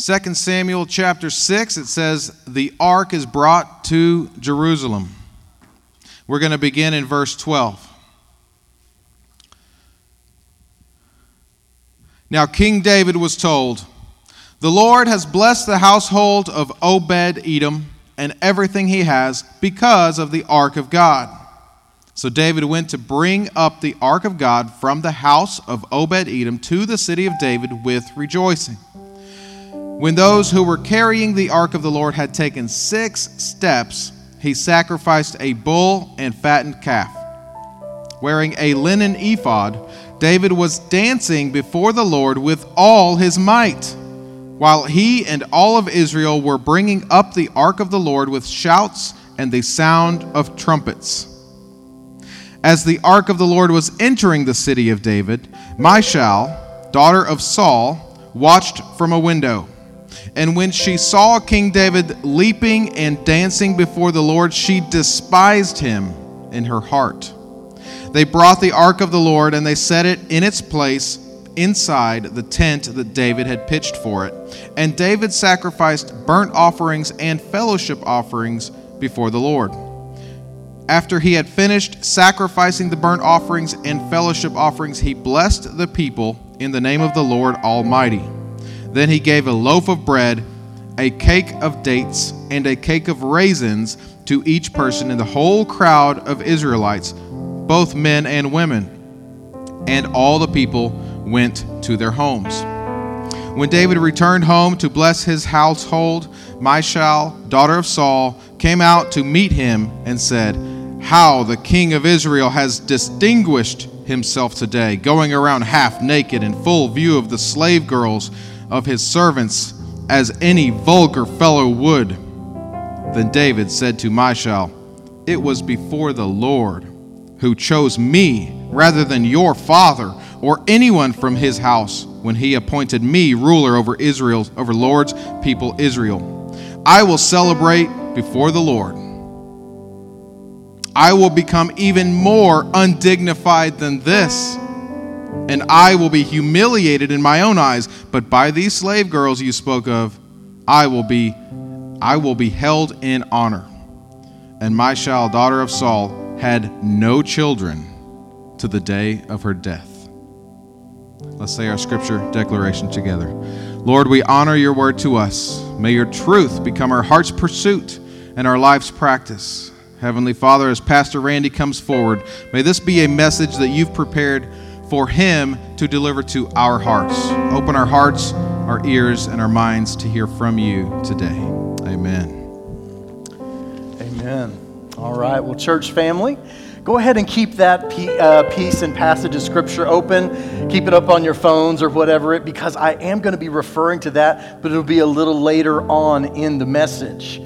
2 Samuel chapter 6, it says, The ark is brought to Jerusalem. We're going to begin in verse 12. Now, King David was told, The Lord has blessed the household of Obed Edom and everything he has because of the ark of God. So David went to bring up the ark of God from the house of Obed Edom to the city of David with rejoicing. When those who were carrying the ark of the Lord had taken six steps, he sacrificed a bull and fattened calf. Wearing a linen ephod, David was dancing before the Lord with all his might, while he and all of Israel were bringing up the ark of the Lord with shouts and the sound of trumpets. As the ark of the Lord was entering the city of David, Michal, daughter of Saul, watched from a window. And when she saw King David leaping and dancing before the Lord, she despised him in her heart. They brought the ark of the Lord and they set it in its place inside the tent that David had pitched for it. And David sacrificed burnt offerings and fellowship offerings before the Lord. After he had finished sacrificing the burnt offerings and fellowship offerings, he blessed the people in the name of the Lord Almighty. Then he gave a loaf of bread, a cake of dates, and a cake of raisins to each person in the whole crowd of Israelites, both men and women. And all the people went to their homes. When David returned home to bless his household, Michal, daughter of Saul, came out to meet him and said, How the king of Israel has distinguished himself today, going around half naked in full view of the slave girls of his servants as any vulgar fellow would. Then David said to Michal, It was before the Lord who chose me rather than your father or anyone from his house when he appointed me ruler over Israel, over Lord's people Israel. I will celebrate before the Lord. I will become even more undignified than this and I will be humiliated in my own eyes. But by these slave girls you spoke of, I will be I will be held in honor. And Michal, daughter of Saul, had no children to the day of her death. Let's say our scripture declaration together. Lord, we honor your word to us. May your truth become our heart's pursuit and our life's practice. Heavenly Father, as Pastor Randy comes forward, may this be a message that you've prepared for Him to deliver to our hearts. Open our hearts, our ears, and our minds to hear from you today. Amen. Amen. All right. Well, church family, go ahead and keep that uh, piece and passage of Scripture open. Keep it up on your phones or whatever, it because I am going to be referring to that, but it'll be a little later on in the message.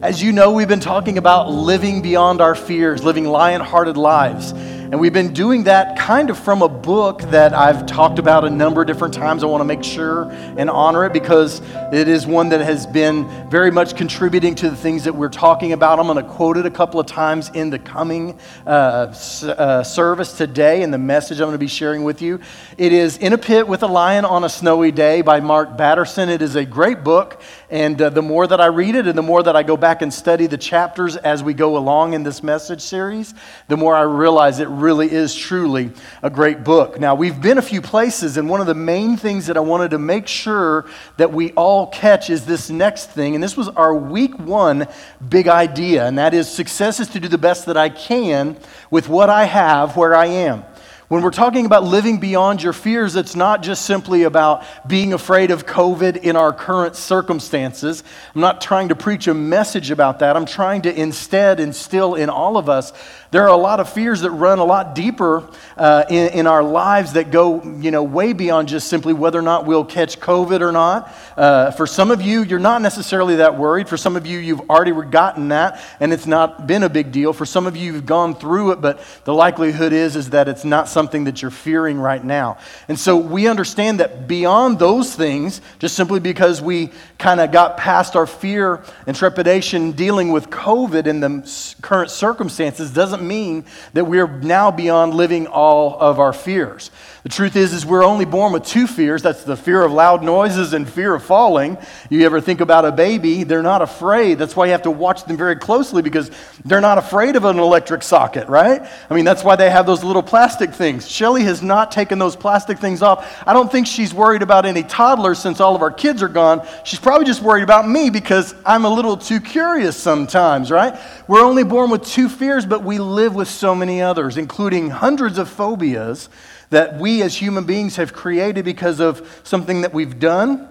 As you know, we've been talking about living beyond our fears, living lion hearted lives. And we've been doing that kind of from a book that I've talked about a number of different times. I want to make sure and honor it because it is one that has been very much contributing to the things that we're talking about. I'm going to quote it a couple of times in the coming uh, uh, service today and the message I'm going to be sharing with you. It is In a Pit with a Lion on a Snowy Day by Mark Batterson. It is a great book, and uh, the more that I read it and the more that I go back and study the chapters as we go along in this message series, the more I realize it really is truly a great book. Now, we've been a few places, and one of the main things that I wanted to make sure that we all catch is this next thing. And this was our week one big idea, and that is success is to do the best that I can with what I have where I am. When we're talking about living beyond your fears, it's not just simply about being afraid of COVID in our current circumstances. I'm not trying to preach a message about that. I'm trying to instead instill in all of us there are a lot of fears that run a lot deeper uh, in, in, our lives that go, you know, way beyond just simply whether or not we'll catch COVID or not. Uh, for some of you, you're not necessarily that worried. For some of you, you've already gotten that, and it's not been a big deal. For some of you, you've gone through it, but the likelihood is is that it's not something that you're fearing right now. And so we understand that beyond those things, just simply because we kind of got past our fear and trepidation dealing with COVID in the current circumstances, doesn't doesn't mean that we're now beyond living all of our fears. The truth is, is we're only born with two fears. That's the fear of loud noises and fear of falling. You ever think about a baby? They're not afraid. That's why you have to watch them very closely because they're not afraid of an electric socket, right? I mean, that's why they have those little plastic things. Shelly has not taken those plastic things off. I don't think she's worried about any toddlers since all of our kids are gone. She's probably just worried about me because I'm a little too curious sometimes, right? We're only born with two fears, but we live with so many others, including hundreds of phobias that we as human beings have created because of something that we've done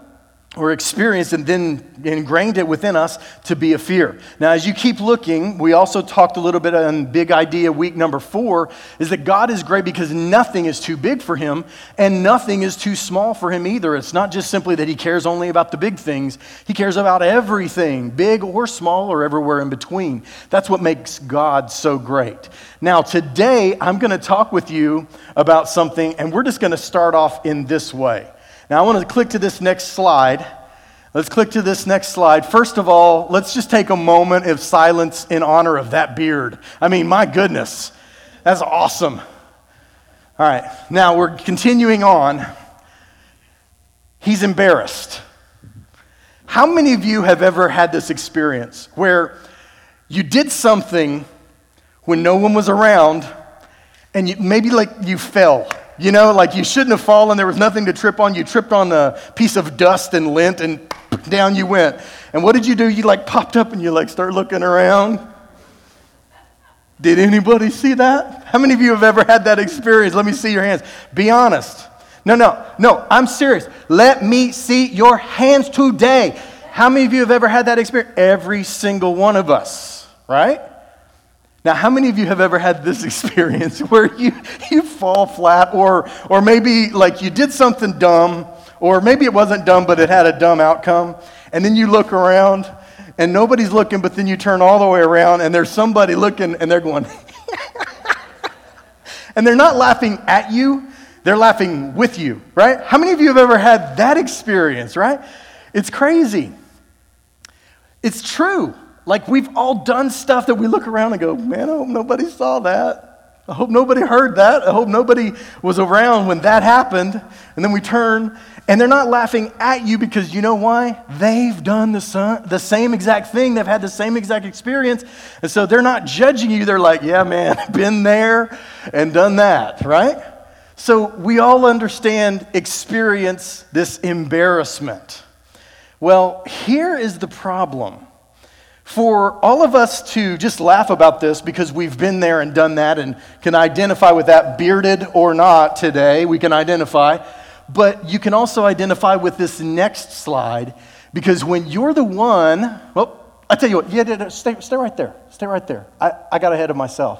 or experienced and then ingrained it within us to be a fear. Now, as you keep looking, we also talked a little bit on big idea week number four is that God is great because nothing is too big for him and nothing is too small for him either. It's not just simply that he cares only about the big things, he cares about everything, big or small or everywhere in between. That's what makes God so great. Now, today, I'm going to talk with you about something, and we're just going to start off in this way. Now, I want to click to this next slide. Let's click to this next slide. First of all, let's just take a moment of silence in honor of that beard. I mean, my goodness, that's awesome. All right, now we're continuing on. He's embarrassed. How many of you have ever had this experience where you did something when no one was around and you, maybe like you fell? You know, like you shouldn't have fallen. There was nothing to trip on. You tripped on a piece of dust and lint, and down you went. And what did you do? You like popped up and you like start looking around. Did anybody see that? How many of you have ever had that experience? Let me see your hands. Be honest. No, no, no, I'm serious. Let me see your hands today. How many of you have ever had that experience? Every single one of us, right? Now, how many of you have ever had this experience where you, you fall flat, or, or maybe like you did something dumb, or maybe it wasn't dumb, but it had a dumb outcome, and then you look around and nobody's looking, but then you turn all the way around and there's somebody looking and they're going, and they're not laughing at you, they're laughing with you, right? How many of you have ever had that experience, right? It's crazy. It's true. Like we've all done stuff that we look around and go, man, I hope nobody saw that. I hope nobody heard that. I hope nobody was around when that happened. And then we turn, and they're not laughing at you because you know why? They've done the, son, the same exact thing. They've had the same exact experience. And so they're not judging you. They're like, yeah, man, been there and done that, right? So we all understand, experience this embarrassment. Well, here is the problem for all of us to just laugh about this because we've been there and done that and can identify with that, bearded or not today, we can identify. But you can also identify with this next slide because when you're the one, well, I tell you what, yeah, stay, stay right there. Stay right there. I, I got ahead of myself.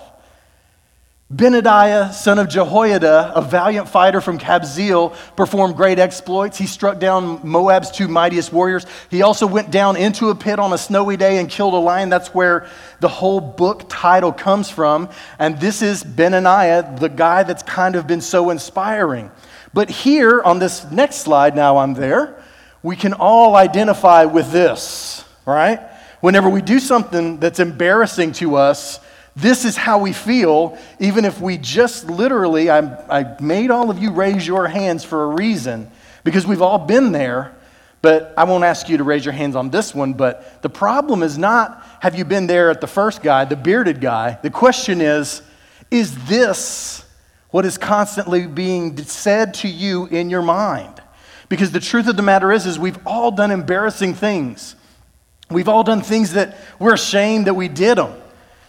Benadiah, son of Jehoiada, a valiant fighter from Kabzeel, performed great exploits. He struck down Moab's two mightiest warriors. He also went down into a pit on a snowy day and killed a lion. That's where the whole book title comes from. And this is Benaniah, the guy that's kind of been so inspiring. But here on this next slide, now I'm there, we can all identify with this, right? Whenever we do something that's embarrassing to us, this is how we feel, even if we just literally, I, I made all of you raise your hands for a reason, because we've all been there. But I won't ask you to raise your hands on this one. But the problem is not have you been there at the first guy, the bearded guy? The question is, is this what is constantly being said to you in your mind? Because the truth of the matter is, is we've all done embarrassing things. We've all done things that we're ashamed that we did them.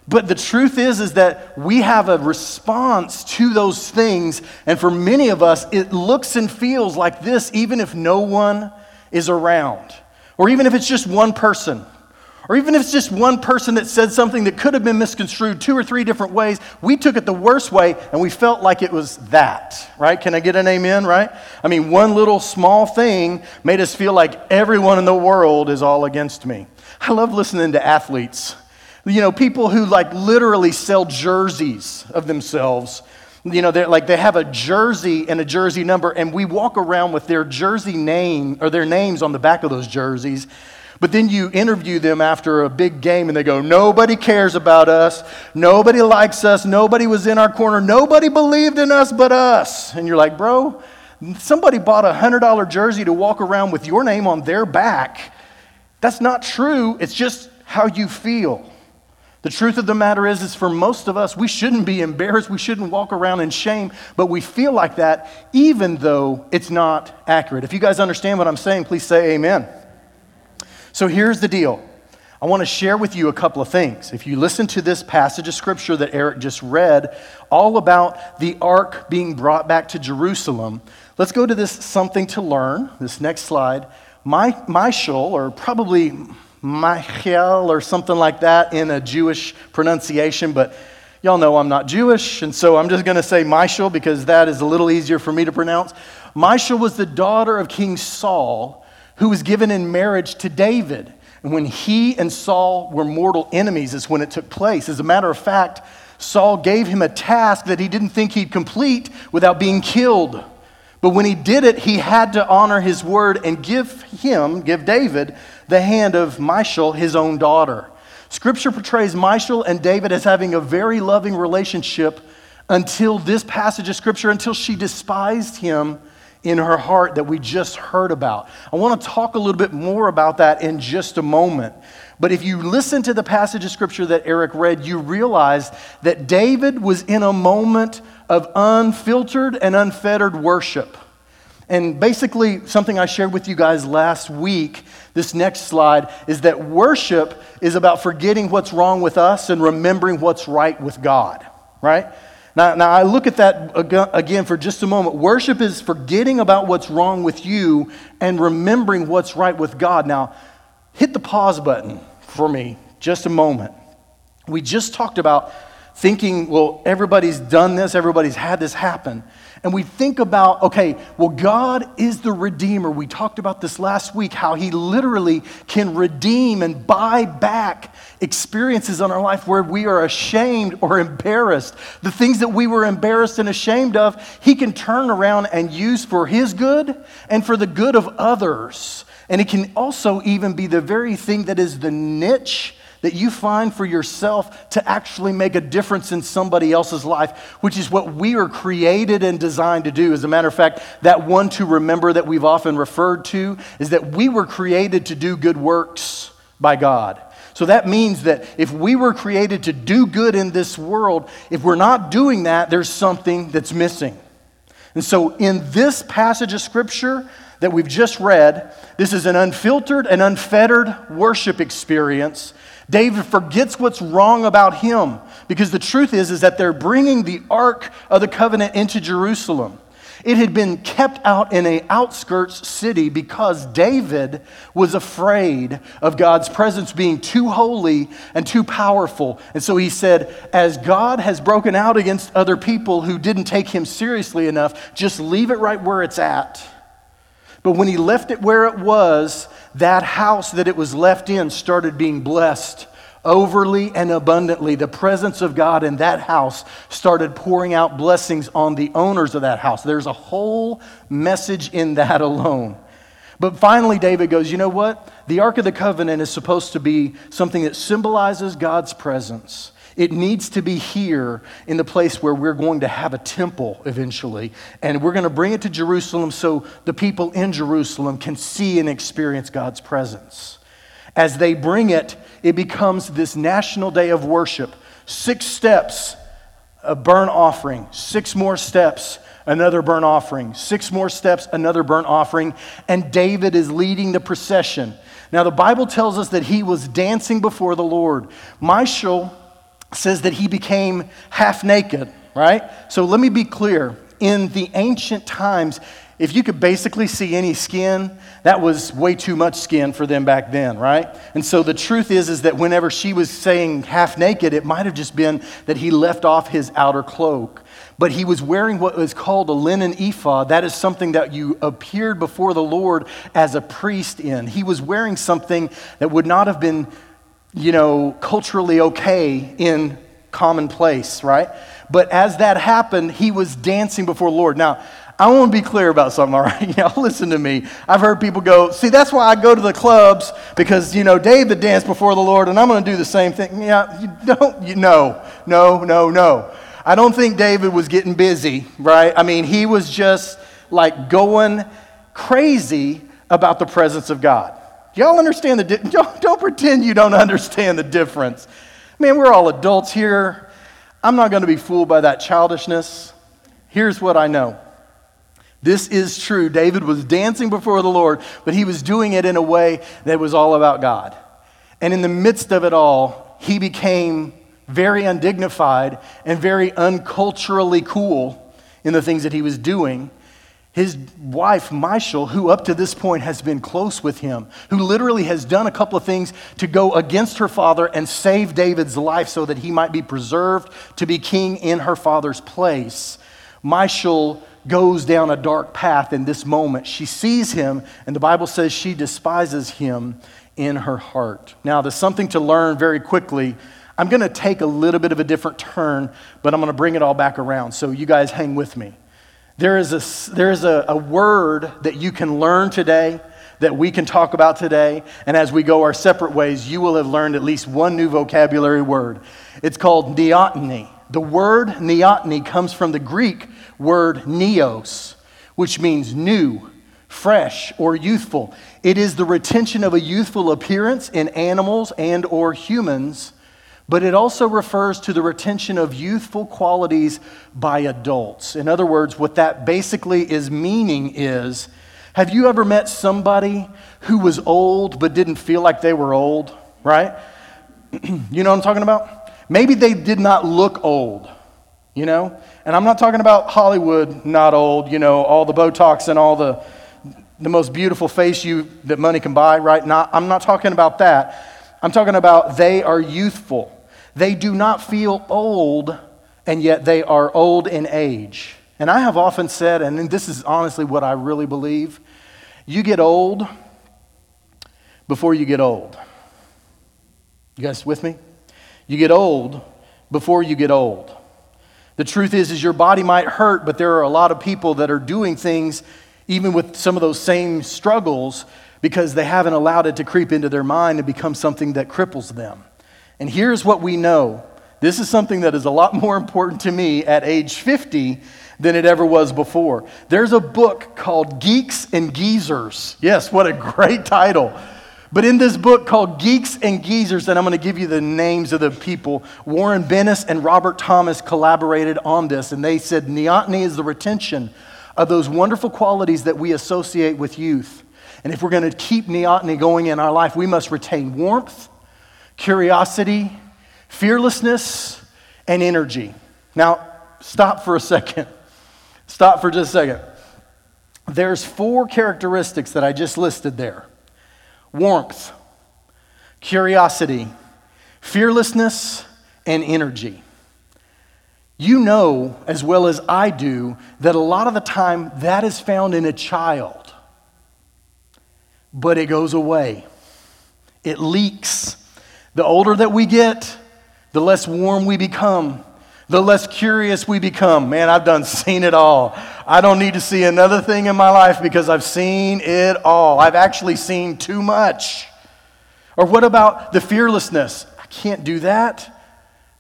But the truth is is that we have a response to those things and for many of us it looks and feels like this even if no one is around or even if it's just one person or even if it's just one person that said something that could have been misconstrued two or three different ways, we took it the worst way and we felt like it was that, right? Can I get an amen, right? I mean, one little small thing made us feel like everyone in the world is all against me. I love listening to athletes you know, people who like literally sell jerseys of themselves. You know, they're like they have a jersey and a jersey number, and we walk around with their jersey name or their names on the back of those jerseys. But then you interview them after a big game and they go, Nobody cares about us. Nobody likes us. Nobody was in our corner. Nobody believed in us but us. And you're like, Bro, somebody bought a $100 jersey to walk around with your name on their back. That's not true. It's just how you feel. The truth of the matter is, is for most of us, we shouldn't be embarrassed. We shouldn't walk around in shame, but we feel like that even though it's not accurate. If you guys understand what I'm saying, please say amen. So here's the deal. I want to share with you a couple of things. If you listen to this passage of scripture that Eric just read, all about the ark being brought back to Jerusalem, let's go to this something to learn, this next slide. My, Michael, or probably Michael, or something like that in a Jewish pronunciation, but y'all know I'm not Jewish, and so I'm just going to say Michael because that is a little easier for me to pronounce. Michael was the daughter of King Saul who was given in marriage to David. And when he and Saul were mortal enemies, is when it took place. As a matter of fact, Saul gave him a task that he didn't think he'd complete without being killed. But when he did it, he had to honor his word and give him, give David, the hand of Michal, his own daughter. Scripture portrays Michal and David as having a very loving relationship until this passage of Scripture, until she despised him in her heart that we just heard about. I want to talk a little bit more about that in just a moment. But if you listen to the passage of scripture that Eric read, you realize that David was in a moment of unfiltered and unfettered worship. And basically, something I shared with you guys last week, this next slide, is that worship is about forgetting what's wrong with us and remembering what's right with God, right? Now, now, I look at that again for just a moment. Worship is forgetting about what's wrong with you and remembering what's right with God. Now, hit the pause button for me just a moment. We just talked about thinking, well, everybody's done this, everybody's had this happen and we think about, okay, well, God is the Redeemer. We talked about this last week, how He literally can redeem and buy back experiences in our life where we are ashamed or embarrassed. The things that we were embarrassed and ashamed of, He can turn around and use for His good and for the good of others. And it can also even be the very thing that is the niche that you find for yourself to actually make a difference in somebody else's life, which is what we are created and designed to do. As a matter of fact, that one to remember that we've often referred to is that we were created to do good works by God. So that means that if we were created to do good in this world, if we're not doing that, there's something that's missing. And so in this passage of scripture that we've just read, this is an unfiltered and unfettered worship experience David forgets what's wrong about him because the truth is, is that they're bringing the Ark of the Covenant into Jerusalem. It had been kept out in a outskirts city because David was afraid of God's presence being too holy and too powerful. And so he said, as God has broken out against other people who didn't take him seriously enough, just leave it right where it's at. But when he left it where it was, that house that it was left in started being blessed overly and abundantly. The presence of God in that house started pouring out blessings on the owners of that house. There's a whole message in that alone. But finally, David goes, You know what? The Ark of the Covenant is supposed to be something that symbolizes God's presence. It needs to be here in the place where we're going to have a temple eventually. And we're going to bring it to Jerusalem so the people in Jerusalem can see and experience God's presence. As they bring it, it becomes this national day of worship. Six steps, a burnt offering, six more steps, another burnt offering, six more steps, another burnt offering, and David is leading the procession. Now, the Bible tells us that he was dancing before the Lord. My Michal says that he became half naked, right? So let me be clear. In the ancient times, if you could basically see any skin, that was way too much skin for them back then, right? And so the truth is is that whenever she was saying half naked, it might have just been that he left off his outer cloak. But he was wearing what was called a linen ephod. That is something that you appeared before the Lord as a priest in. He was wearing something that would not have been you know, culturally okay in commonplace, right? But as that happened, he was dancing before the Lord. Now, I want to be clear about something, all right? Y'all listen to me. I've heard people go, see, that's why I go to the clubs because, you know, David danced before the Lord and I'm going to do the same thing. Yeah, you don't, you, no, no, no, no. I don't think David was getting busy, right? I mean, he was just like going crazy about the presence of God. Y'all understand the, di- don't, don't pretend you don't understand the difference. Man, we're all adults here. I'm not going to be fooled by that childishness. Here's what I know. This is true. David was dancing before the Lord, but he was doing it in a way that was all about God. And in the midst of it all, he became very undignified and very unculturally cool in the things that he was doing. His wife, Michal, who up to this point has been close with him, who literally has done a couple of things to go against her father and save David's life so that he might be preserved to be king in her father's place. Michal goes down a dark path in this moment. She sees him, and the Bible says she despises him in her heart. Now, there's something to learn very quickly. I'm going to take a little bit of a different turn, but I'm going to bring it all back around. So, you guys hang with me. There is a, there is a, a word that you can learn today that we can talk about today. And as we go our separate ways, you will have learned at least one new vocabulary word. It's called neoteny. The word neoteny comes from the Greek word neos, which means new, fresh, or youthful. It is the retention of a youthful appearance in animals and or humans, but it also refers to the retention of youthful qualities by adults. In other words, what that basically is meaning is have you ever met somebody who was old but didn't feel like they were old, right? you know what I'm talking about? Maybe they did not look old, you know? And I'm not talking about Hollywood not old, you know, all the Botox and all the, the most beautiful face you, that money can buy, right? Not, I'm not talking about that. I'm talking about they are youthful. They do not feel old, and yet they are old in age. And I have often said, and this is honestly what I really believe you get old before you get old. You guys with me? You get old before you get old. The truth is is your body might hurt, but there are a lot of people that are doing things even with some of those same struggles because they haven't allowed it to creep into their mind and become something that cripples them. And here's what we know. This is something that is a lot more important to me at age 50 than it ever was before. There's a book called Geeks and Geezers. Yes, what a great title. But in this book called Geeks and Geezers, and I'm going to give you the names of the people, Warren Bennis and Robert Thomas collaborated on this, and they said neoteny is the retention of those wonderful qualities that we associate with youth. And if we're going to keep neoteny going in our life, we must retain warmth, curiosity, fearlessness, and energy. Now, stop for a second. Stop for just a second. There's four characteristics that I just listed there warmth, curiosity, fearlessness, and energy. You know as well as I do that a lot of the time that is found in a child, but it goes away. It leaks. The older that we get, the less warm we become, the less curious we become. Man, I've done seen it all. I don't need to see another thing in my life because I've seen it all. I've actually seen too much. Or what about the fearlessness? I can't do that.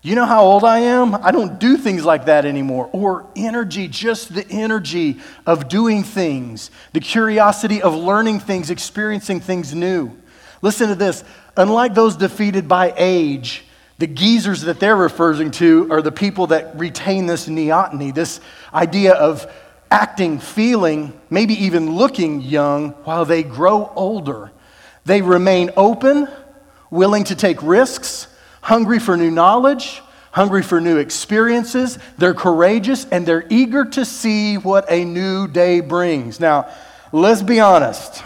You know how old I am? I don't do things like that anymore. Or energy, just the energy of doing things, the curiosity of learning things, experiencing things new. Listen to this. Unlike those defeated by age, the geezers that they're referring to are the people that retain this neoteny, this idea of acting, feeling, maybe even looking young while they grow older. They remain open, willing to take risks, hungry for new knowledge, hungry for new experiences. They're courageous and they're eager to see what a new day brings. Now, let's be honest.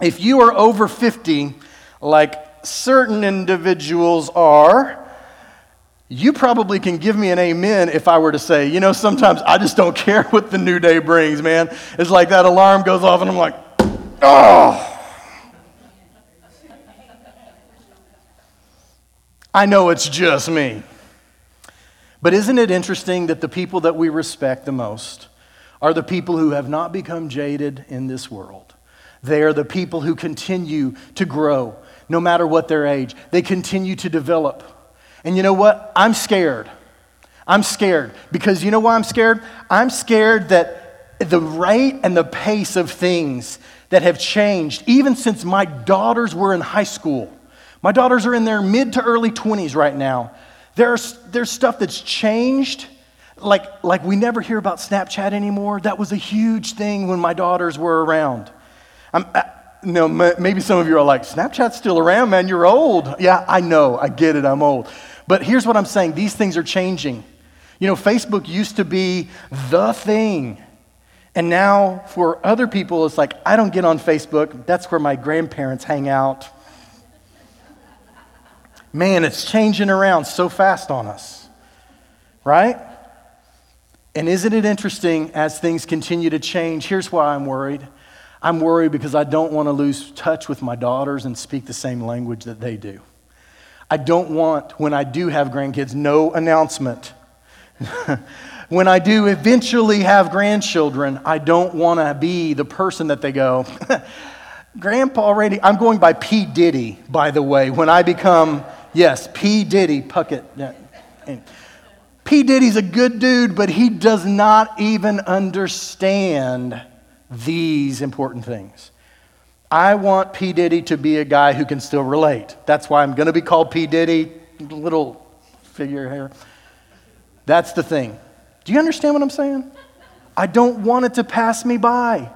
If you are over 50, like certain individuals are, you probably can give me an amen if I were to say, you know, sometimes I just don't care what the new day brings, man. It's like that alarm goes off and I'm like, oh. I know it's just me. But isn't it interesting that the people that we respect the most are the people who have not become jaded in this world. They are the people who continue to grow no matter what their age. They continue to develop. And you know what? I'm scared. I'm scared because you know why I'm scared? I'm scared that the rate and the pace of things that have changed, even since my daughters were in high school. My daughters are in their mid to early 20s right now. There's, there's stuff that's changed. Like, like we never hear about Snapchat anymore. That was a huge thing when my daughters were around. I'm, you know, maybe some of you are like, Snapchat's still around, man. You're old. Yeah, I know. I get it. I'm old. But here's what I'm saying these things are changing. You know, Facebook used to be the thing. And now for other people, it's like, I don't get on Facebook. That's where my grandparents hang out. Man, it's changing around so fast on us, right? And isn't it interesting as things continue to change? Here's why I'm worried. I'm worried because I don't want to lose touch with my daughters and speak the same language that they do. I don't want, when I do have grandkids, no announcement. when I do eventually have grandchildren, I don't want to be the person that they go, Grandpa already, I'm going by P. Diddy, by the way, when I become Yes, P. Diddy, Puckett. P. Diddy's a good dude, but he does not even understand these important things. I want P. Diddy to be a guy who can still relate. That's why I'm going to be called P. Diddy, little figure here. That's the thing. Do you understand what I'm saying? I don't want it to pass me by.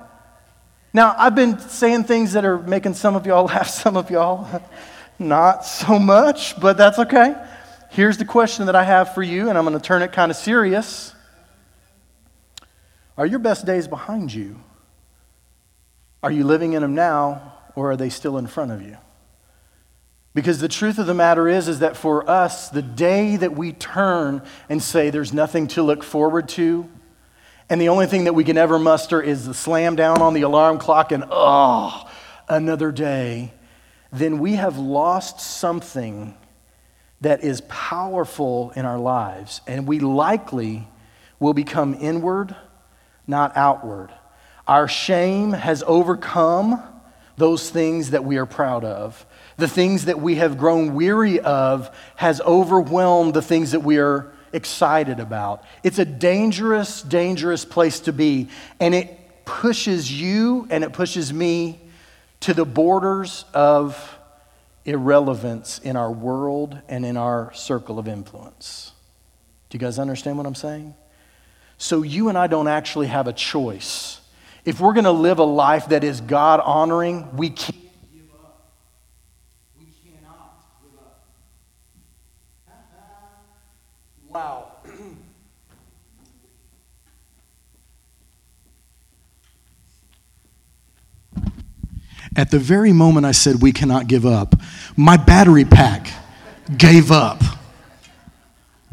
Now, I've been saying things that are making some of y'all laugh, some of y'all. Not so much, but that's okay. Here's the question that I have for you, and I'm going to turn it kind of serious. Are your best days behind you? Are you living in them now, or are they still in front of you? Because the truth of the matter is, is that for us, the day that we turn and say there's nothing to look forward to, and the only thing that we can ever muster is the slam down on the alarm clock and, oh, another day, then we have lost something that is powerful in our lives, and we likely will become inward, not outward. Our shame has overcome those things that we are proud of. The things that we have grown weary of has overwhelmed the things that we are excited about. It's a dangerous, dangerous place to be, and it pushes you and it pushes me to the borders of irrelevance in our world and in our circle of influence. Do you guys understand what I'm saying? So, you and I don't actually have a choice. If we're going to live a life that is God honoring, we can't give up. We cannot give up. wow. At the very moment I said we cannot give up, my battery pack gave up.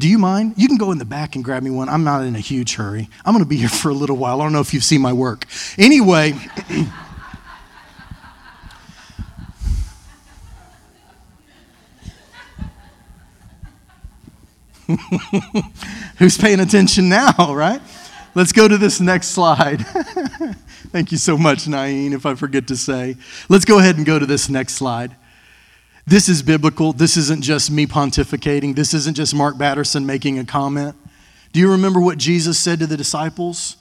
Do you mind? You can go in the back and grab me one. I'm not in a huge hurry. I'm going to be here for a little while. I don't know if you've seen my work. Anyway, who's paying attention now, right? Let's go to this next slide. Thank you so much, Naeen, if I forget to say. Let's go ahead and go to this next slide. This is biblical. This isn't just me pontificating. This isn't just Mark Batterson making a comment. Do you remember what Jesus said to the disciples?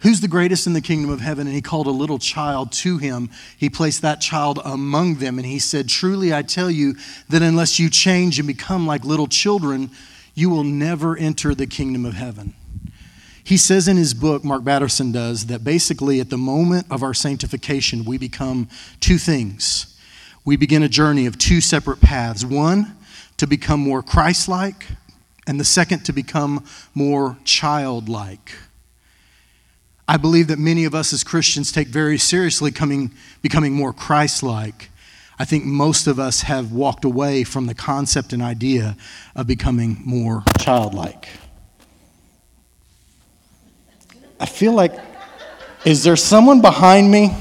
Who's the greatest in the kingdom of heaven? And he called a little child to him. He placed that child among them. And he said, Truly, I tell you that unless you change and become like little children, you will never enter the kingdom of heaven. He says in his book, Mark Batterson does, that basically at the moment of our sanctification, we become two things. We begin a journey of two separate paths. One, to become more Christ like, and the second, to become more childlike. I believe that many of us as Christians take very seriously coming, becoming more Christ like. I think most of us have walked away from the concept and idea of becoming more childlike. I feel like, is there someone behind me?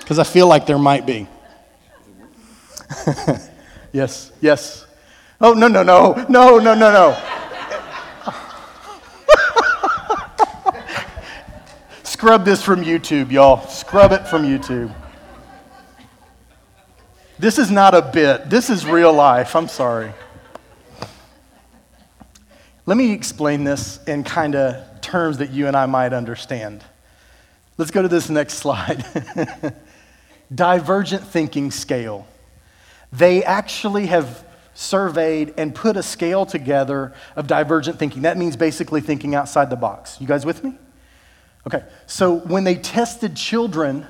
Because I feel like there might be. yes, yes. Oh, no, no, no, no, no, no, no. scrub this from YouTube, y'all. Scrub it from YouTube. This is not a bit, this is real life. I'm sorry. Let me explain this in kind of terms that you and I might understand. Let's go to this next slide. Divergent thinking scale. They actually have surveyed and put a scale together of divergent thinking. That means basically thinking outside the box. You guys with me? Okay, so when they tested children,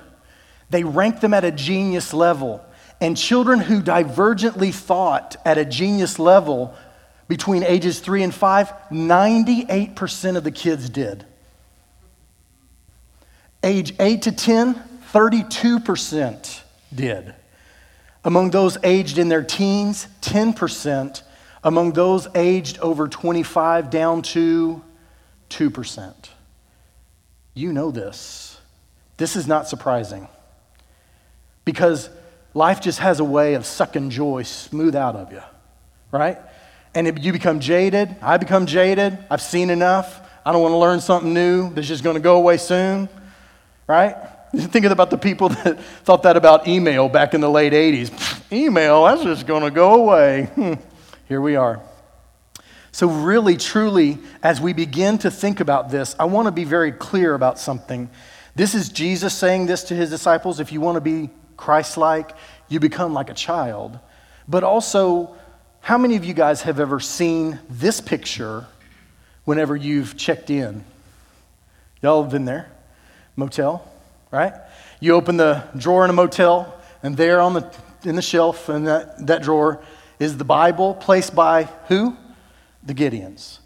they ranked them at a genius level. And children who divergently thought at a genius level between ages three and five, 98% of the kids did. Age 8 to 10, 32% did. Among those aged in their teens, 10%. Among those aged over 25, down to 2%. You know this. This is not surprising because life just has a way of sucking joy smooth out of you, right? And you become jaded, I become jaded, I've seen enough, I don't want to learn something new that's just going to go away soon, right? Thinking about the people that thought that about email back in the late 80s. email, that's just going to go away. Hmm. Here we are. So, really, truly, as we begin to think about this, I want to be very clear about something. This is Jesus saying this to his disciples. If you want to be Christ like, you become like a child. But also, how many of you guys have ever seen this picture whenever you've checked in? Y'all have been there? Motel, right? You open the drawer in a motel, and there on the, in the shelf in that, that drawer is the Bible placed by who? the Gideons.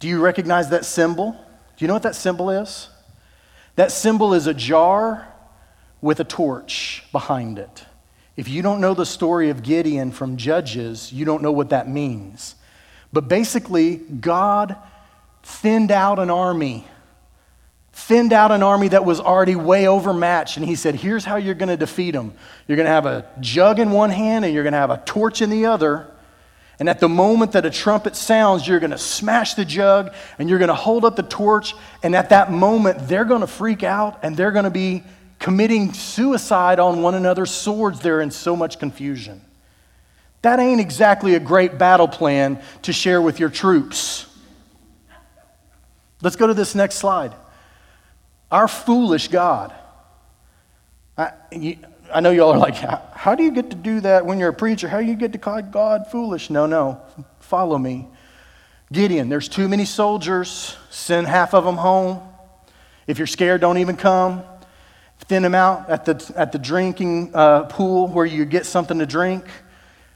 Do you recognize that symbol? Do you know what that symbol is? That symbol is a jar with a torch behind it. If you don't know the story of Gideon from Judges, you don't know what that means. But basically, God thinned out an army, thinned out an army that was already way overmatched. And he said, Here's how you're going to defeat them you're going to have a jug in one hand and you're going to have a torch in the other. And at the moment that a trumpet sounds, you're going to smash the jug and you're going to hold up the torch. And at that moment, they're going to freak out and they're going to be committing suicide on one another's swords. They're in so much confusion. That ain't exactly a great battle plan to share with your troops. Let's go to this next slide. Our foolish God. I, you, I know y'all are like, how do you get to do that when you're a preacher? How do you get to call God foolish? No, no. Follow me. Gideon, there's too many soldiers. Send half of them home. If you're scared, don't even come. Thin them out at the, at the drinking uh, pool where you get something to drink.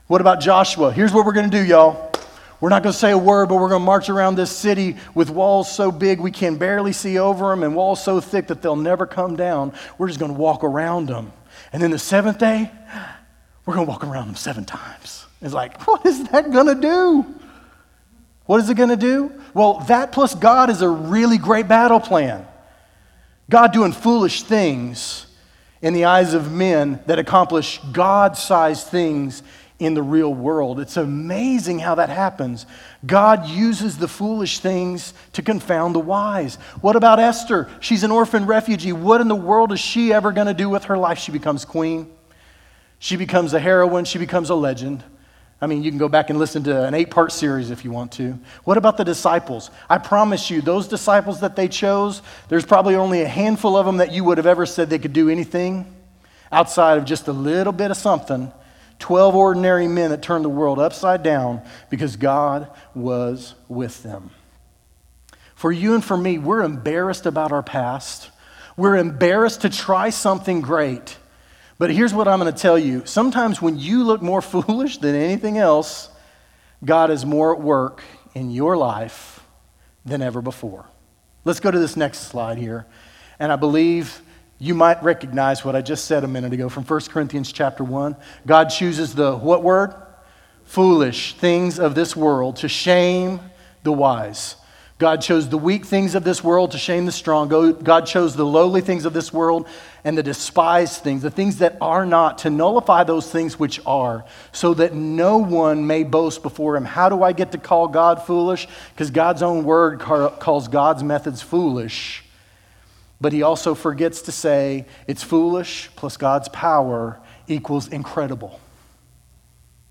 What about Joshua? Here's what we're going to do, y'all. We're not going to say a word, but we're going to march around this city with walls so big we can barely see over them and walls so thick that they'll never come down. We're just going to walk around them. And then the seventh day, we're going to walk around them seven times. It's like, what is that going to do? What is it going to do? Well, that plus God is a really great battle plan. God doing foolish things in the eyes of men that accomplish God sized things in the real world. It's amazing how that happens. God uses the foolish things to confound the wise. What about Esther? She's an orphan refugee. What in the world is she ever going to do with her life? She becomes queen. She becomes a heroine. She becomes a legend. I mean, you can go back and listen to an eight part series if you want to. What about the disciples? I promise you, those disciples that they chose, there's probably only a handful of them that you would have ever said they could do anything outside of just a little bit of something 12 ordinary men that turned the world upside down because God was with them. For you and for me, we're embarrassed about our past. We're embarrassed to try something great. But here's what I'm going to tell you sometimes when you look more foolish than anything else, God is more at work in your life than ever before. Let's go to this next slide here. And I believe you might recognize what I just said a minute ago from 1 Corinthians chapter 1. God chooses the what word? Foolish things of this world to shame the wise. God chose the weak things of this world to shame the strong. God chose the lowly things of this world and the despised things, the things that are not, to nullify those things which are, so that no one may boast before him. How do I get to call God foolish? Because God's own word calls God's methods foolish. But he also forgets to say it's foolish plus God's power equals incredible.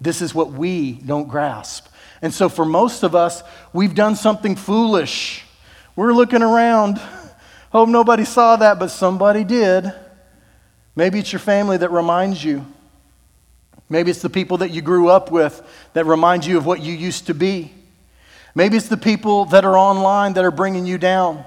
This is what we don't grasp. And so, for most of us, we've done something foolish. We're looking around. Hope nobody saw that, but somebody did. Maybe it's your family that reminds you. Maybe it's the people that you grew up with that remind you of what you used to be. Maybe it's the people that are online that are bringing you down.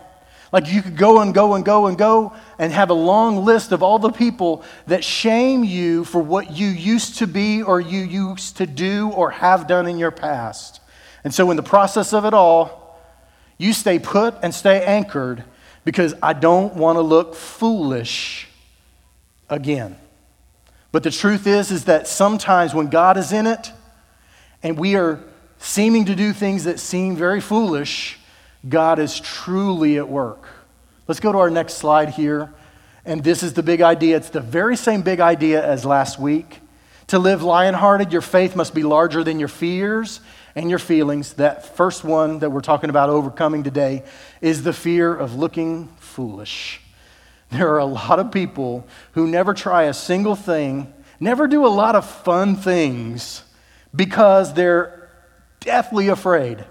Like you could go and go and go and go and have a long list of all the people that shame you for what you used to be or you used to do or have done in your past. And so, in the process of it all, you stay put and stay anchored because I don't want to look foolish again. But the truth is is that sometimes when God is in it and we are seeming to do things that seem very foolish, God is truly at work. Let's go to our next slide here. And this is the big idea. It's the very same big idea as last week. To live lion hearted, your faith must be larger than your fears and your feelings. That first one that we're talking about overcoming today is the fear of looking foolish. There are a lot of people who never try a single thing, never do a lot of fun things because they're deathly afraid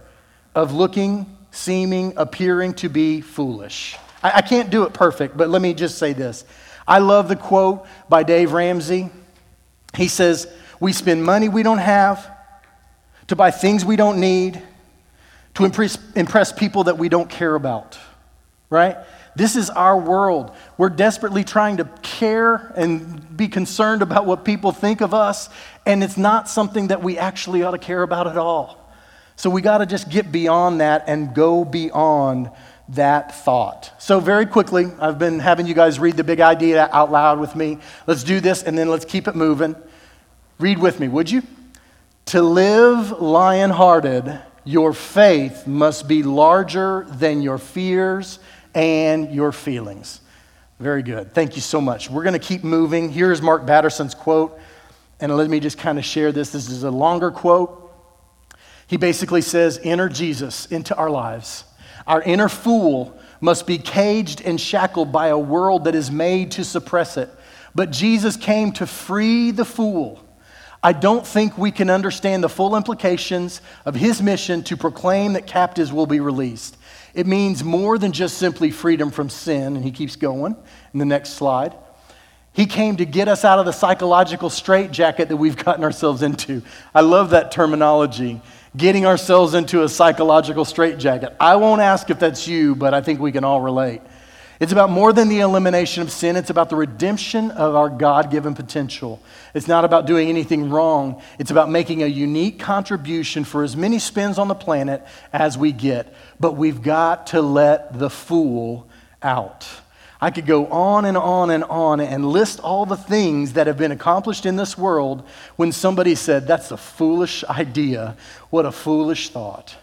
of looking seeming, appearing to be foolish. I, I can't do it perfect, but let me just say this. I love the quote by Dave Ramsey. He says, We spend money we don't have to buy things we don't need, to impress, impress people that we don't care about, right? This is our world. We're desperately trying to care and be concerned about what people think of us, and it's not something that we actually ought to care about at all. So we got to just get beyond that and go beyond that thought. So, very quickly, I've been having you guys read the big idea out loud with me. Let's do this and then let's keep it moving. Read with me, would you? To live lion hearted, your faith must be larger than your fears and your feelings. Very good. Thank you so much. We're going to keep moving. Here's Mark Batterson's quote. And let me just kind of share this. This is a longer quote. He basically says, Enter Jesus into our lives. Our inner fool must be caged and shackled by a world that is made to suppress it. But Jesus came to free the fool. I don't think we can understand the full implications of his mission to proclaim that captives will be released. It means more than just simply freedom from sin, and he keeps going in the next slide. He came to get us out of the psychological straitjacket that we've gotten ourselves into. I love that terminology getting ourselves into a psychological straitjacket. I won't ask if that's you, but I think we can all relate. It's about more than the elimination of sin, it's about the redemption of our God given potential. It's not about doing anything wrong, it's about making a unique contribution for as many spins on the planet as we get. But we've got to let the fool out. I could go on and on and on and list all the things that have been accomplished in this world when somebody said, That's a foolish idea. What a foolish thought.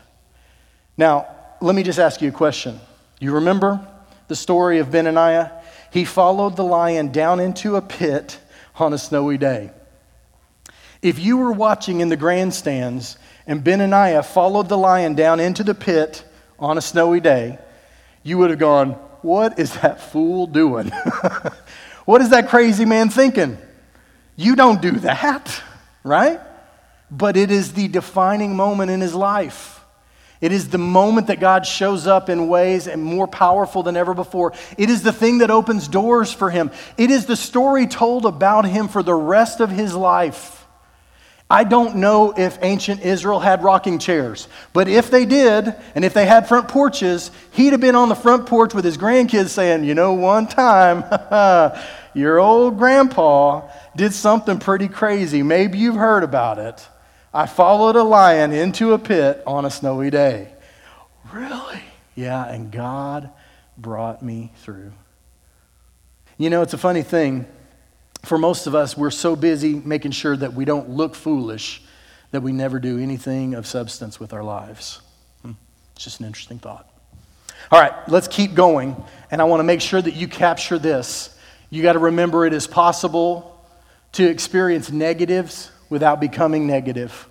Now, let me just ask you a question. You remember the story of Benaiah? He followed the lion down into a pit on a snowy day. If you were watching in the grandstands and Benaiah followed the lion down into the pit on a snowy day, you would have gone, what is that fool doing? what is that crazy man thinking? You don't do that, right? But it is the defining moment in his life. It is the moment that God shows up in ways and more powerful than ever before. It is the thing that opens doors for him. It is the story told about him for the rest of his life. I don't know if ancient Israel had rocking chairs, but if they did, and if they had front porches, he'd have been on the front porch with his grandkids saying, You know, one time, your old grandpa did something pretty crazy. Maybe you've heard about it. I followed a lion into a pit on a snowy day. Really? Yeah, and God brought me through. You know, it's a funny thing for most of us, we're so busy making sure that we don't look foolish that we never do anything of substance with our lives. Hmm. It's just an interesting thought. All right, let's keep going. And I want to make sure that you capture this. You got to remember it is possible to experience negatives without becoming negative.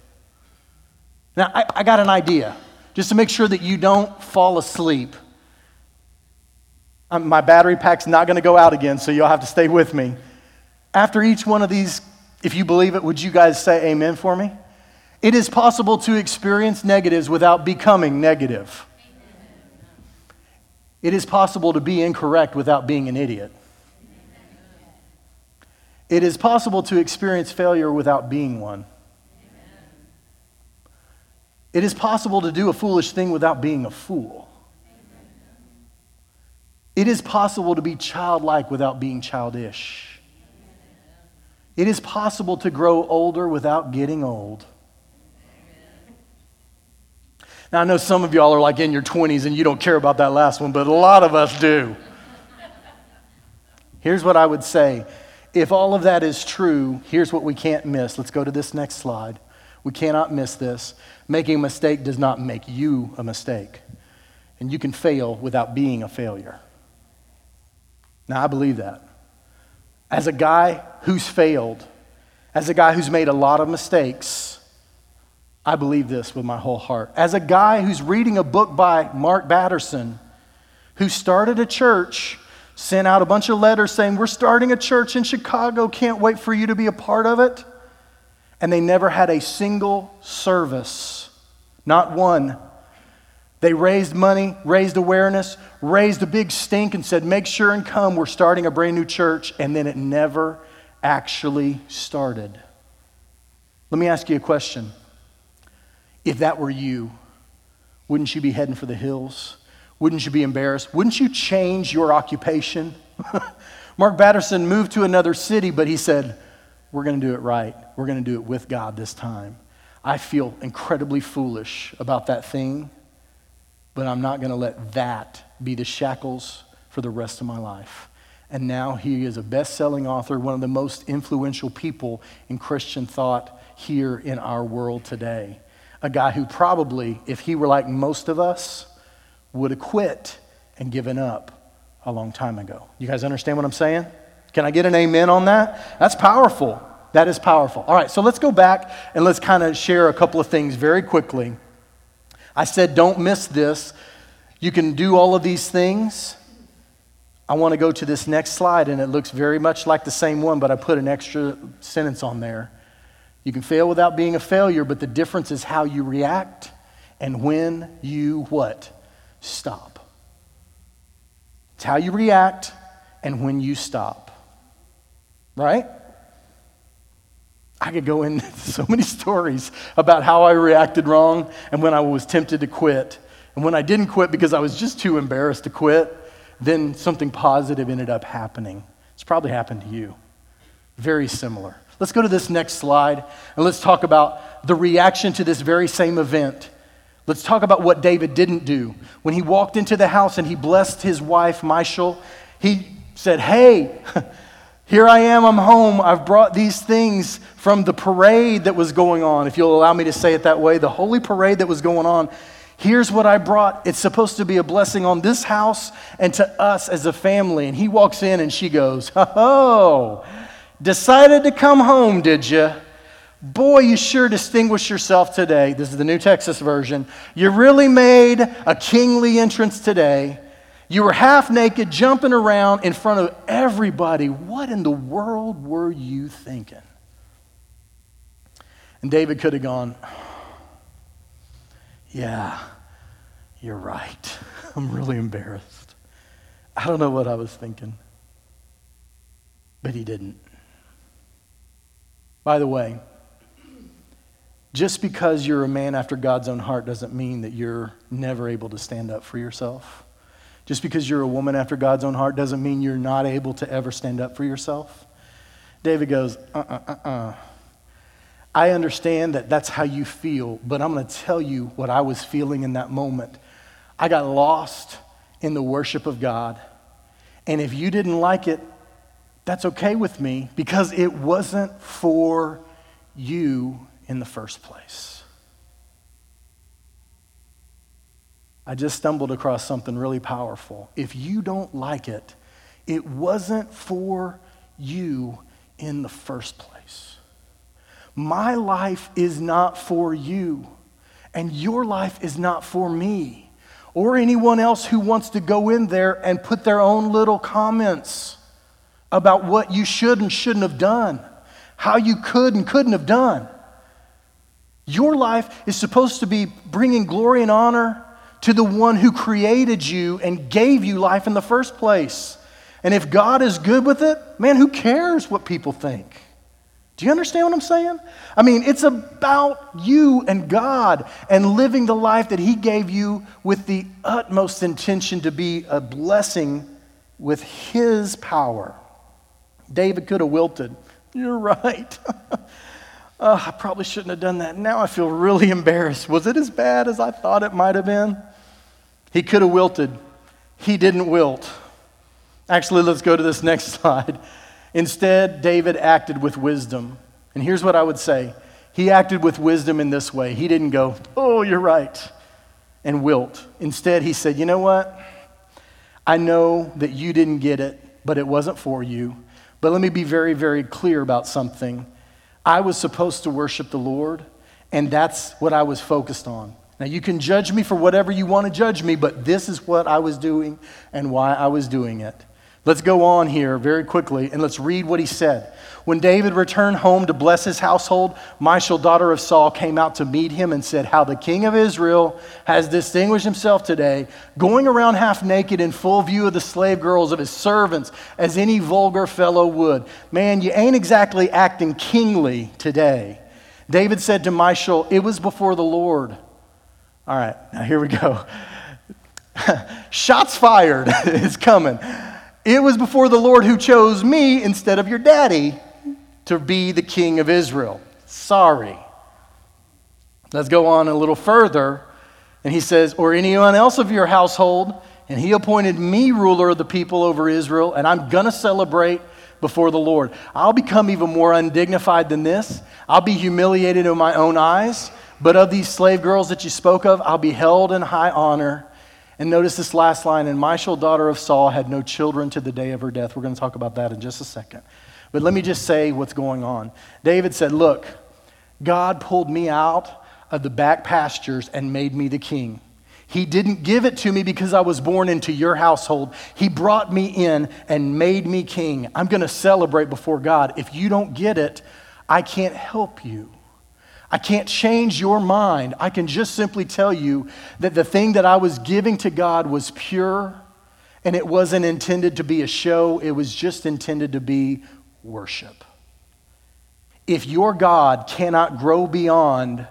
Now, I, I got an idea, just to make sure that you don't fall asleep. Um, my battery pack's not going to go out again, so you'll have to stay with me. After each one of these, if you believe it, would you guys say amen for me? It is possible to experience negatives without becoming negative. It is possible to be incorrect without being an idiot. It is possible to experience failure without being one. It is possible to do a foolish thing without being a fool. It is possible to be childlike without being childish. It is possible to grow older without getting old. Now, I know some of y'all are like in your 20s and you don't care about that last one, but a lot of us do. Here's what I would say if all of that is true, here's what we can't miss. Let's go to this next slide. We cannot miss this. Making a mistake does not make you a mistake. And you can fail without being a failure. Now, I believe that. As a guy who's failed, as a guy who's made a lot of mistakes, I believe this with my whole heart. As a guy who's reading a book by Mark Batterson, who started a church, sent out a bunch of letters saying, We're starting a church in Chicago, can't wait for you to be a part of it. And they never had a single service, not one. They raised money, raised awareness, raised a big stink, and said, Make sure and come. We're starting a brand new church. And then it never actually started. Let me ask you a question. If that were you, wouldn't you be heading for the hills? Wouldn't you be embarrassed? Wouldn't you change your occupation? Mark Batterson moved to another city, but he said, We're going to do it right. We're going to do it with God this time. I feel incredibly foolish about that thing but I'm not going to let that be the shackles for the rest of my life. And now he is a best selling author, one of the most influential people in Christian thought here in our world today. A guy who probably, if he were like most of us, would have quit and given up a long time ago. You guys understand what I'm saying? Can I get an amen on that? That's powerful. That is powerful. All right, so let's go back and let's kind of share a couple of things very quickly I said, don't miss this. You can do all of these things. I want to go to this next slide, and it looks very much like the same one, but I put an extra sentence on there. You can fail without being a failure, but the difference is how you react and when you what? Stop. It's how you react and when you stop. Right? I could go into so many stories about how I reacted wrong and when I was tempted to quit. And when I didn't quit because I was just too embarrassed to quit, then something positive ended up happening. It's probably happened to you. Very similar. Let's go to this next slide and let's talk about the reaction to this very same event. Let's talk about what David didn't do. When he walked into the house and he blessed his wife, Michal, he said, Hey, Here I am, I'm home. I've brought these things from the parade that was going on, if you'll allow me to say it that way, the holy parade that was going on. Here's what I brought. It's supposed to be a blessing on this house and to us as a family. And he walks in and she goes, Oh, decided to come home, did you? Boy, you sure distinguished yourself today. This is the New Texas version. You really made a kingly entrance today. You were half naked, jumping around in front of everybody. What in the world were you thinking? And David could have gone, Yeah, you're right. I'm really embarrassed. I don't know what I was thinking. But he didn't. By the way, just because you're a man after God's own heart doesn't mean that you're never able to stand up for yourself. Just because you're a woman after God's own heart doesn't mean you're not able to ever stand up for yourself. David goes, uh uh uh uh. I understand that that's how you feel, but I'm going to tell you what I was feeling in that moment. I got lost in the worship of God. And if you didn't like it, that's okay with me because it wasn't for you in the first place. I just stumbled across something really powerful. If you don't like it, it wasn't for you in the first place. My life is not for you, and your life is not for me. or anyone else who wants to go in there and put their own little comments about what you should and shouldn't have done, how you could and couldn't have done. Your life is supposed to be bringing glory and honor to the one who created you and gave you life in the first place. And if God is good with it, man, who cares what people think? Do you understand what I'm saying? I mean, it's about you and God and living the life that He gave you with the utmost intention to be a blessing with His power. David could have wilted. You're right. oh, I probably shouldn't have done that. Now I feel really embarrassed. Was it as bad as I thought it might have been? He could have wilted. He didn't wilt. Actually, let's go to this next slide. Instead, David acted with wisdom. And here's what I would say He acted with wisdom in this way. He didn't go, Oh, you're right, and wilt. Instead, he said, You know what? I know that you didn't get it, but it wasn't for you. But let me be very, very clear about something. I was supposed to worship the Lord, and that's what I was focused on. Now, you can judge me for whatever you want to judge me, but this is what I was doing and why I was doing it. Let's go on here very quickly and let's read what he said. When David returned home to bless his household, Michal, daughter of Saul, came out to meet him and said, How the king of Israel has distinguished himself today, going around half naked in full view of the slave girls of his servants, as any vulgar fellow would. Man, you ain't exactly acting kingly today. David said to Michal, It was before the Lord. All right, now here we go. Shots fired is coming. It was before the Lord who chose me instead of your daddy to be the king of Israel. Sorry. Let's go on a little further. And he says, Or anyone else of your household, and he appointed me ruler of the people over Israel, and I'm going to celebrate before the Lord. I'll become even more undignified than this. I'll be humiliated in my own eyes. But of these slave girls that you spoke of, I'll be held in high honor. And notice this last line and Michal, daughter of Saul, had no children to the day of her death. We're going to talk about that in just a second. But let me just say what's going on. David said, Look, God pulled me out of the back pastures and made me the king. He didn't give it to me because I was born into your household. He brought me in and made me king. I'm going to celebrate before God. If you don't get it, I can't help you. I can't change your mind. I can just simply tell you that the thing that I was giving to God was pure and it wasn't intended to be a show, it was just intended to be worship. If your God cannot grow beyond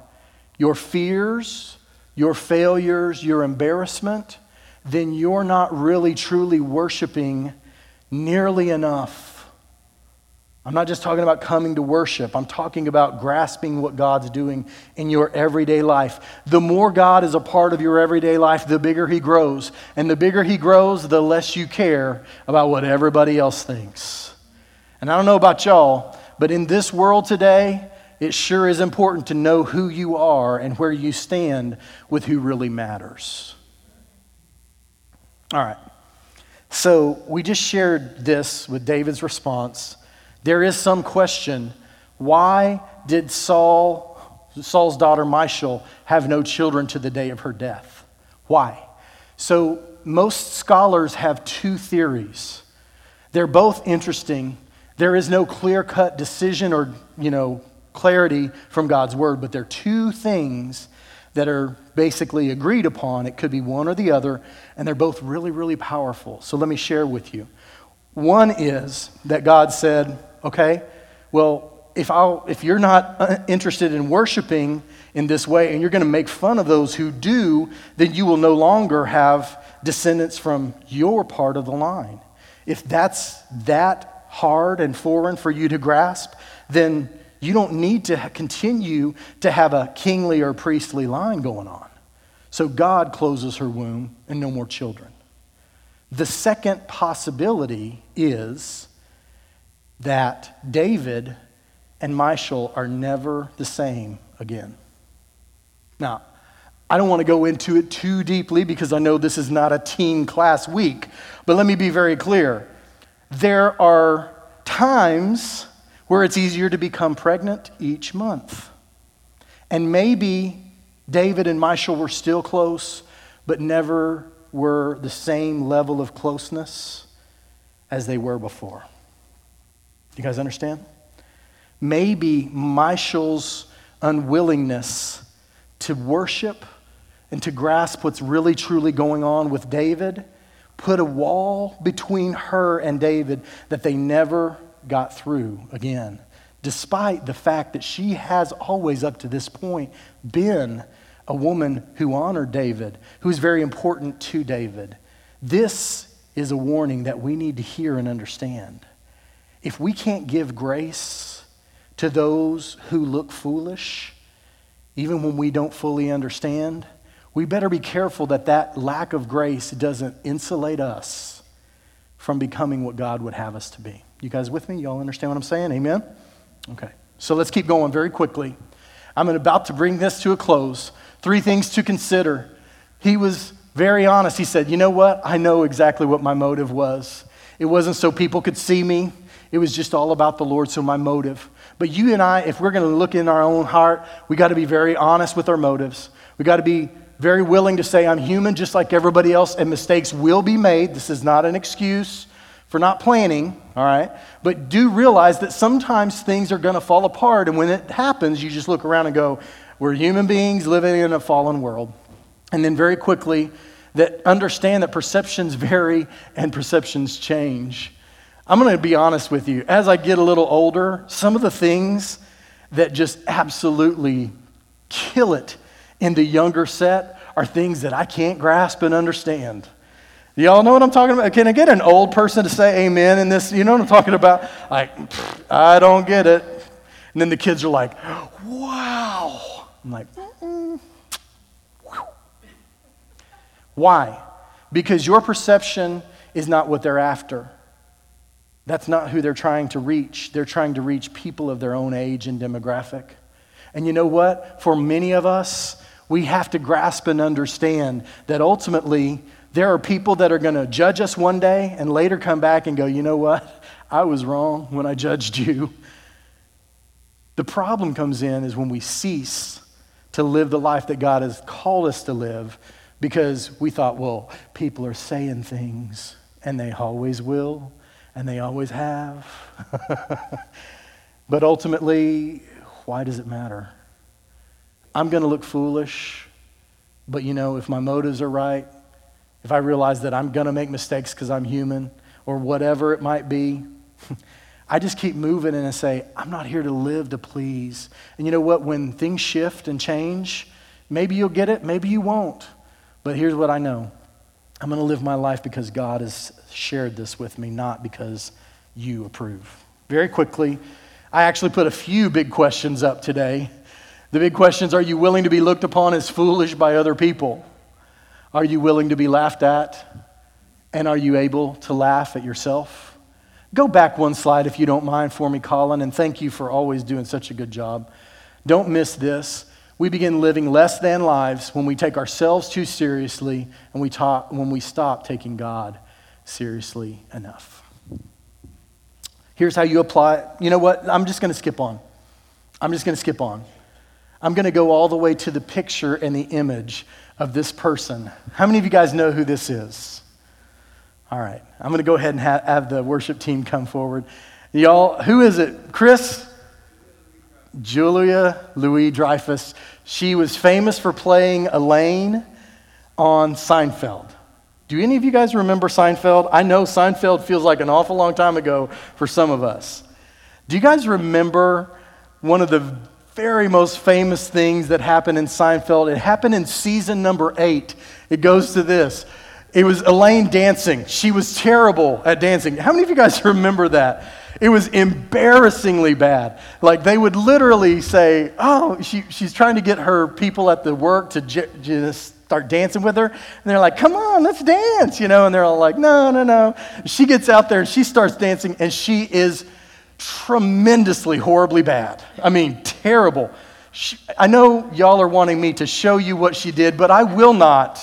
your fears, your failures, your embarrassment, then you're not really truly worshiping nearly enough I'm not just talking about coming to worship. I'm talking about grasping what God's doing in your everyday life. The more God is a part of your everyday life, the bigger He grows. And the bigger He grows, the less you care about what everybody else thinks. And I don't know about y'all, but in this world today, it sure is important to know who you are and where you stand with who really matters. All right. So we just shared this with David's response there is some question why did Saul, Saul's daughter Michal, have no children to the day of her death? Why? So, most scholars have two theories. They're both interesting. There is no clear cut decision or, you know, clarity from God's word, but there are two things that are basically agreed upon. It could be one or the other, and they're both really, really powerful. So let me share with you. One is that God said, okay? Well, if, i if you're not uh, interested in worshiping in this way and you're going to make fun of those who do, then you will no longer have descendants from your part of the line. If that's that hard and foreign for you to grasp, then you don't need to continue to have a kingly or priestly line going on. So God closes her womb and no more children. The second possibility is that David and Michal are never the same again. Now, I don't want to go into it too deeply because I know this is not a teen class week, but let me be very clear. There are times where it's easier to become pregnant each month. And maybe David and Michal were still close, but never were the same level of closeness as they were before. You guys understand? Maybe Michal's unwillingness to worship and to grasp what's really truly going on with David put a wall between her and David that they never got through again, despite the fact that she has always, up to this point, been a woman who honored David, who is very important to David. This is a warning that we need to hear and understand. If we can't give grace to those who look foolish, even when we don't fully understand, we better be careful that that lack of grace doesn't insulate us from becoming what God would have us to be. You guys with me? Y'all understand what I'm saying? Amen? Okay. So let's keep going very quickly. I'm about to bring this to a close. Three things to consider. He was very honest. He said, You know what? I know exactly what my motive was. It wasn't so people could see me, it was just all about the Lord, so my motive. But you and I, if we're going to look in our own heart, we got to be very honest with our motives. We got to be very willing to say, I'm human just like everybody else, and mistakes will be made. This is not an excuse for not planning, all right? But do realize that sometimes things are going to fall apart, and when it happens, you just look around and go, We're human beings living in a fallen world. And then very quickly, that understand that perceptions vary and perceptions change. I'm going to be honest with you. As I get a little older, some of the things that just absolutely kill it in the younger set are things that I can't grasp and understand. Y'all know what I'm talking about? Can I get an old person to say amen in this? You know what I'm talking about? Like, I don't get it. And then the kids are like, wow. I'm like, why? Because your perception is not what they're after. That's not who they're trying to reach. They're trying to reach people of their own age and demographic. And you know what? For many of us, we have to grasp and understand that ultimately there are people that are going to judge us one day and later come back and go, you know what? I was wrong when I judged you. The problem comes in is when we cease to live the life that God has called us to live because we thought, well, people are saying things and they always will and they always have. but ultimately, why does it matter? I'm going to look foolish, but you know, if my motives are right, if I realize that I'm going to make mistakes because I'm human or whatever it might be, I just keep moving and I say, I'm not here to live to please. And you know what? When things shift and change, maybe you'll get it, maybe you won't. But here's what I know I'm going to live my life because God has shared this with me, not because you approve. Very quickly, I actually put a few big questions up today. The big questions are you willing to be looked upon as foolish by other people? Are you willing to be laughed at? And are you able to laugh at yourself? Go back one slide if you don't mind for me, Colin, and thank you for always doing such a good job. Don't miss this. We begin living less than lives when we take ourselves too seriously and we talk, when we stop taking God seriously enough. Here's how you apply it. You know what? I'm just going to skip on. I'm just going to skip on. I'm going to go all the way to the picture and the image of this person. How many of you guys know who this is? All right. I'm going to go ahead and have, have the worship team come forward. Y'all, who is it? Chris? Julia Louis Dreyfus. She was famous for playing Elaine on Seinfeld. Do any of you guys remember Seinfeld? I know Seinfeld feels like an awful long time ago for some of us. Do you guys remember one of the very most famous things that happened in Seinfeld? It happened in season number eight. It goes to this. It was Elaine dancing. She was terrible at dancing. How many of you guys remember that? It was embarrassingly bad. Like they would literally say, "Oh, she, she's trying to get her people at the work to j- just start dancing with her," and they're like, "Come on, let's dance," you know, and they're all like, "No, no, no." She gets out there and she starts dancing, and she is tremendously horribly bad. I mean, terrible. She, I know y'all are wanting me to show you what she did, but I will not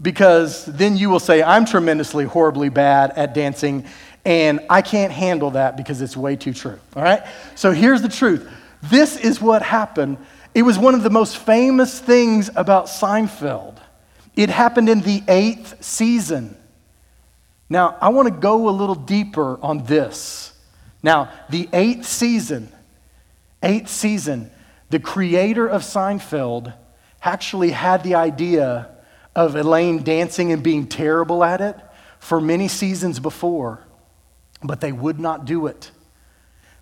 because then you will say, I'm tremendously horribly bad at dancing, and I can't handle that because it's way too true. All right? So here's the truth this is what happened. It was one of the most famous things about Seinfeld It happened in the eighth season. Now, I want to go a little deeper on this. Now, the eighth season, eighth season, the creator of Seinfeld actually had the idea of Elaine dancing and being terrible at it for many seasons before, but they would not do it.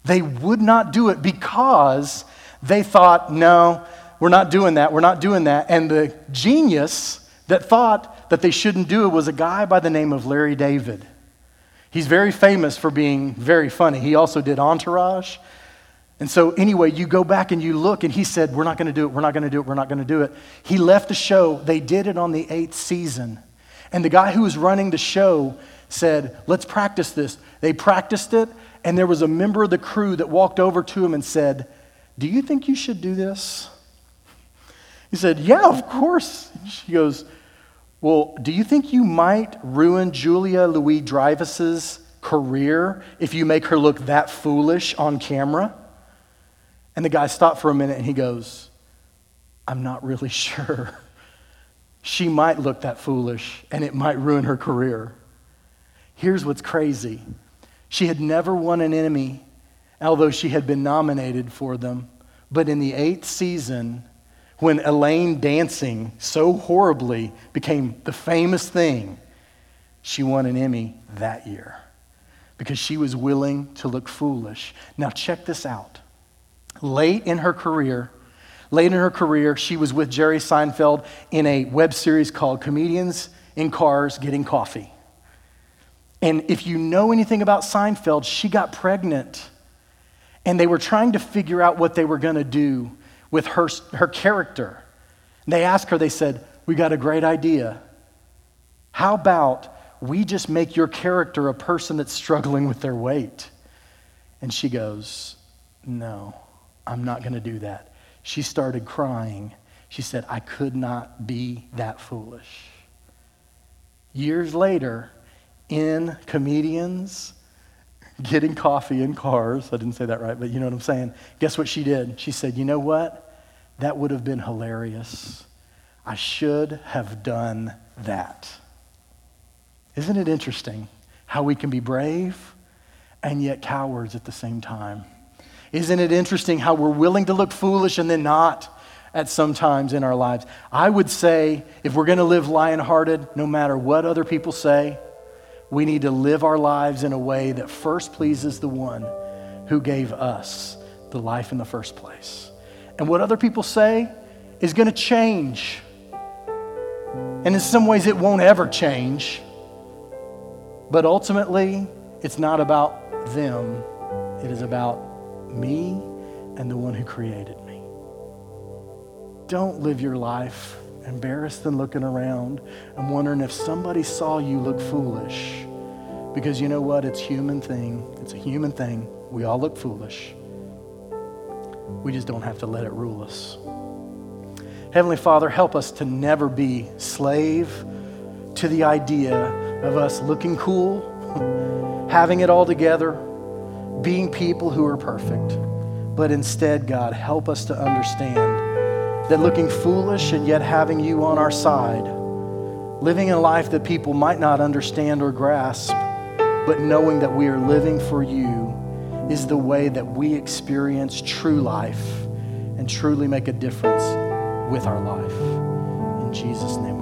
They would not do it because they thought, no, we're not doing that, we're not doing that. And the genius that thought that they shouldn't do it was a guy by the name of Larry David. He's very famous for being very funny. He also did Entourage. And so, anyway, you go back and you look, and he said, We're not going to do it, we're not going to do it, we're not going to do it. He left the show. They did it on the eighth season. And the guy who was running the show said, Let's practice this. They practiced it, and there was a member of the crew that walked over to him and said, Do you think you should do this? He said, Yeah, of course. She goes, Well, do you think you might ruin Julia Louis Dreyfus's career if you make her look that foolish on camera? And the guy stopped for a minute and he goes, I'm not really sure. She might look that foolish and it might ruin her career. Here's what's crazy she had never won an Emmy, although she had been nominated for them. But in the eighth season, when Elaine dancing so horribly became the famous thing, she won an Emmy that year because she was willing to look foolish. Now, check this out. Late in her career, late in her career, she was with Jerry Seinfeld in a web series called Comedians in Cars Getting Coffee. And if you know anything about Seinfeld, she got pregnant. And they were trying to figure out what they were going to do with her, her character. And they asked her, they said, We got a great idea. How about we just make your character a person that's struggling with their weight? And she goes, No. I'm not going to do that. She started crying. She said, I could not be that foolish. Years later, in comedians getting coffee in cars, I didn't say that right, but you know what I'm saying. Guess what she did? She said, You know what? That would have been hilarious. I should have done that. Isn't it interesting how we can be brave and yet cowards at the same time? Isn't it interesting how we're willing to look foolish and then not at some times in our lives? I would say if we're going to live lion hearted, no matter what other people say, we need to live our lives in a way that first pleases the one who gave us the life in the first place. And what other people say is going to change. And in some ways, it won't ever change. But ultimately, it's not about them, it is about me and the one who created me. Don't live your life embarrassed and looking around and wondering if somebody saw you look foolish. Because you know what? It's a human thing. It's a human thing. We all look foolish. We just don't have to let it rule us. Heavenly Father, help us to never be slave to the idea of us looking cool, having it all together, being people who are perfect. But instead, God, help us to understand that looking foolish and yet having you on our side, living a life that people might not understand or grasp, but knowing that we are living for you is the way that we experience true life and truly make a difference with our life. In Jesus' name